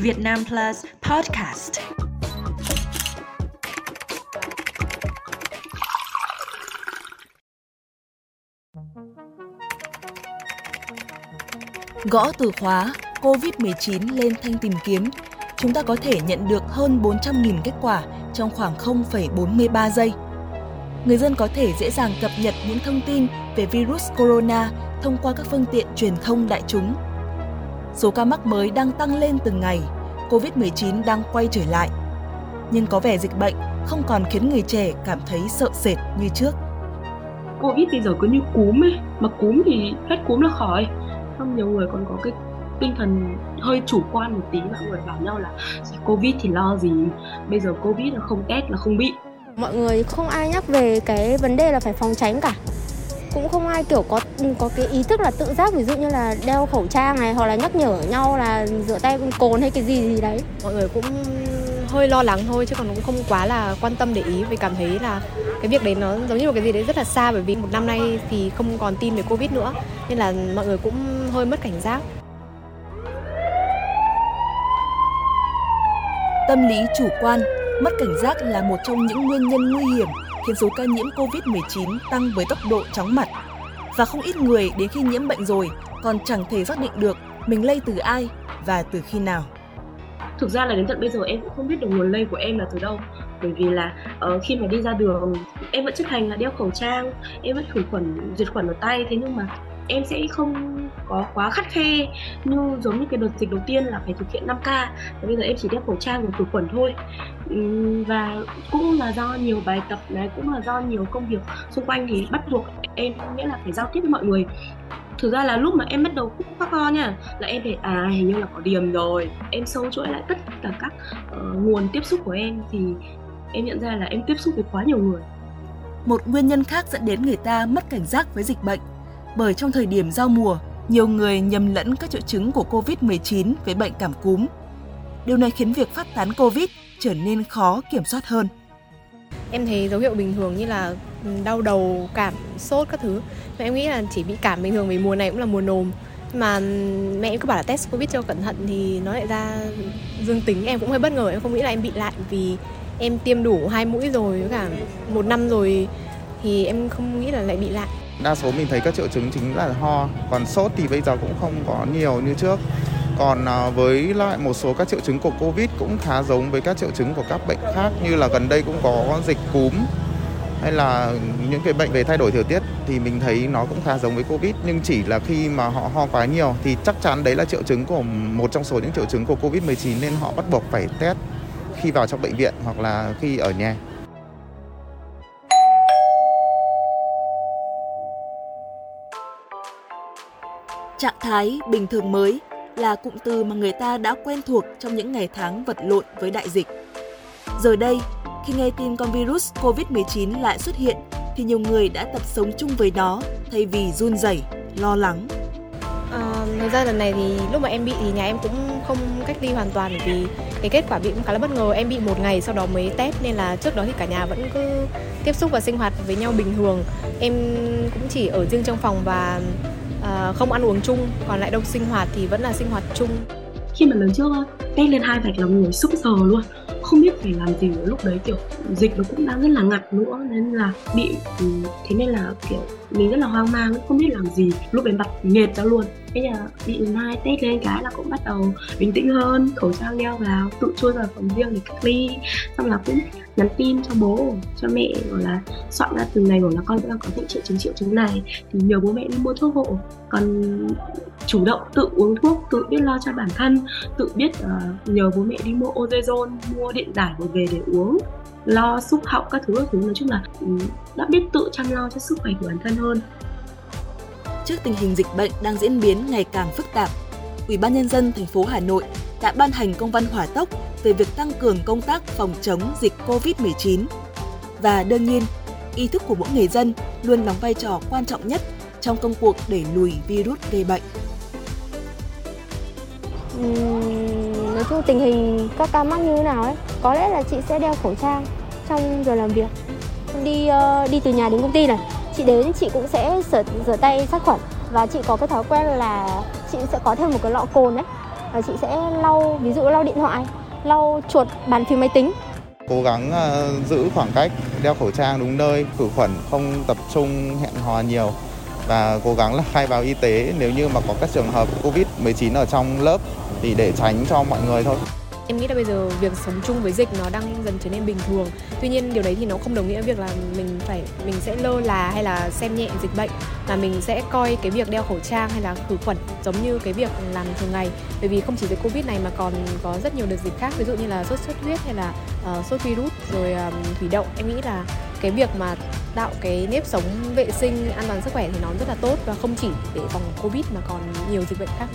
Việt Nam Plus Podcast. Gõ từ khóa COVID-19 lên thanh tìm kiếm, chúng ta có thể nhận được hơn 400.000 kết quả trong khoảng 0,43 giây. Người dân có thể dễ dàng cập nhật những thông tin về virus corona thông qua các phương tiện truyền thông đại chúng. Số ca mắc mới đang tăng lên từng ngày, COVID-19 đang quay trở lại. Nhưng có vẻ dịch bệnh không còn khiến người trẻ cảm thấy sợ sệt như trước. Covid bây giờ cứ như cúm ấy, mà cúm thì hết cúm là khỏi. Không nhiều người còn có cái tinh thần hơi chủ quan một tí mọi người bảo nhau là covid thì lo gì bây giờ covid là không test là không bị mọi người không ai nhắc về cái vấn đề là phải phòng tránh cả cũng không ai kiểu có có cái ý thức là tự giác ví dụ như là đeo khẩu trang này hoặc là nhắc nhở nhau là rửa tay bằng cồn hay cái gì gì đấy. Mọi người cũng hơi lo lắng thôi chứ còn cũng không quá là quan tâm để ý vì cảm thấy là cái việc đấy nó giống như một cái gì đấy rất là xa bởi vì một năm nay thì không còn tin về covid nữa nên là mọi người cũng hơi mất cảnh giác. Tâm lý chủ quan, mất cảnh giác là một trong những nguyên nhân nguy hiểm khiến số ca nhiễm COVID-19 tăng với tốc độ chóng mặt. Và không ít người đến khi nhiễm bệnh rồi còn chẳng thể xác định được mình lây từ ai và từ khi nào. Thực ra là đến tận bây giờ em cũng không biết được nguồn lây của em là từ đâu bởi vì là uh, khi mà đi ra đường em vẫn chấp hành là đeo khẩu trang em vẫn khử khuẩn diệt khuẩn ở tay thế nhưng mà em sẽ không có quá khắt khe như giống như cái đợt dịch đầu tiên là phải thực hiện 5 k. Và bây giờ em chỉ đeo khẩu trang và khử khuẩn thôi. Và cũng là do nhiều bài tập này cũng là do nhiều công việc xung quanh thì bắt buộc em nghĩa là phải giao tiếp với mọi người. Thực ra là lúc mà em bắt đầu cũng các con nha là em phải à hình như là có điểm rồi. Em sâu chuỗi lại tất cả các uh, nguồn tiếp xúc của em thì em nhận ra là em tiếp xúc với quá nhiều người. Một nguyên nhân khác dẫn đến người ta mất cảnh giác với dịch bệnh bởi trong thời điểm giao mùa, nhiều người nhầm lẫn các triệu chứng của COVID-19 với bệnh cảm cúm. Điều này khiến việc phát tán COVID trở nên khó kiểm soát hơn. Em thấy dấu hiệu bình thường như là ừ, đau đầu, cảm, sốt các thứ. Mà em nghĩ là chỉ bị cảm bình thường vì mùa này cũng là mùa nồm. Mà ừ, mẹ em cứ bảo là test Covid cho cẩn thận thì nó lại ra dương tính. Em cũng hơi bất ngờ, em không nghĩ là em bị lại vì em tiêm đủ hai mũi rồi với cả một năm rồi thì em không nghĩ là lại bị lại đa số mình thấy các triệu chứng chính là ho. Còn sốt thì bây giờ cũng không có nhiều như trước. Còn à, với lại một số các triệu chứng của covid cũng khá giống với các triệu chứng của các bệnh khác như là gần đây cũng có dịch cúm hay là những cái bệnh về thay đổi thời tiết thì mình thấy nó cũng khá giống với covid. Nhưng chỉ là khi mà họ ho quá nhiều thì chắc chắn đấy là triệu chứng của một trong số những triệu chứng của covid 19 nên họ bắt buộc phải test khi vào trong bệnh viện hoặc là khi ở nhà. Trạng thái bình thường mới là cụm từ mà người ta đã quen thuộc trong những ngày tháng vật lộn với đại dịch. Giờ đây, khi nghe tin con virus COVID-19 lại xuất hiện thì nhiều người đã tập sống chung với nó thay vì run rẩy, lo lắng. Ờ, à, thực ra lần này thì lúc mà em bị thì nhà em cũng không cách ly hoàn toàn bởi vì cái kết quả bị cũng khá là bất ngờ em bị một ngày sau đó mới test nên là trước đó thì cả nhà vẫn cứ tiếp xúc và sinh hoạt với nhau bình thường em cũng chỉ ở riêng trong phòng và uh, không ăn uống chung còn lại đông sinh hoạt thì vẫn là sinh hoạt chung. Khi mà lần trước test lên hai vạch là người sững sờ luôn. Không biết phải làm gì nữa lúc đấy kiểu dịch nó cũng đang rất là ngặt nữa nên là bị ừ, thế nên là kiểu mình rất là hoang mang không biết làm gì. Lúc đấy mặt nghệt ra luôn bây giờ bị mai tết lên cái là cũng bắt đầu bình tĩnh hơn khẩu trang đeo vào tự chui vào phòng riêng để cách ly. Xong là cũng nhắn tin cho bố cho mẹ gọi là soạn ra từng ngày gọi là con đang có những triệu chứng triệu chứng này. Thì nhờ bố mẹ đi mua thuốc hộ còn chủ động tự uống thuốc tự biết lo cho bản thân tự biết uh, nhờ bố mẹ đi mua ozezone mua điện giải rồi về để uống lo xúc họng các thứ các thứ. Nói chung là ừ, đã biết tự chăm lo cho sức khỏe của bản thân hơn trước tình hình dịch bệnh đang diễn biến ngày càng phức tạp Ủy ban nhân dân thành phố Hà Nội đã ban hành công văn hỏa tốc về việc tăng cường công tác phòng chống dịch COVID-19. Và đương nhiên, ý thức của mỗi người dân luôn đóng vai trò quan trọng nhất trong công cuộc đẩy lùi virus gây bệnh. Uhm, nói chung tình hình các ca mắc như thế nào ấy, có lẽ là chị sẽ đeo khẩu trang trong giờ làm việc. Đi uh, đi từ nhà đến công ty này, chị đến chị cũng sẽ rửa, rửa tay sát khuẩn. Và chị có cái thói quen là chị sẽ có thêm một cái lọ cồn đấy và chị sẽ lau ví dụ lau điện thoại lau chuột bàn phím máy tính. Cố gắng uh, giữ khoảng cách đeo khẩu trang đúng nơi khử khuẩn không tập trung hẹn hò nhiều. Và cố gắng là khai báo y tế. Nếu như mà có các trường hợp covid 19 ở trong lớp thì để tránh cho mọi người thôi. Em nghĩ là bây giờ việc sống chung với dịch nó đang dần trở nên bình thường. Tuy nhiên điều đấy thì nó không đồng nghĩa việc là mình phải mình sẽ lơ là hay là xem nhẹ dịch bệnh mà mình sẽ coi cái việc đeo khẩu trang hay là khử khuẩn giống như cái việc làm thường ngày. Bởi vì không chỉ dịch Covid này mà còn có rất nhiều đợt dịch khác ví dụ như là sốt xuất huyết hay là uh, sốt virus rồi um, thủy đậu. Em nghĩ là cái việc mà tạo cái nếp sống vệ sinh an toàn sức khỏe thì nó rất là tốt và không chỉ để phòng Covid mà còn nhiều dịch bệnh khác.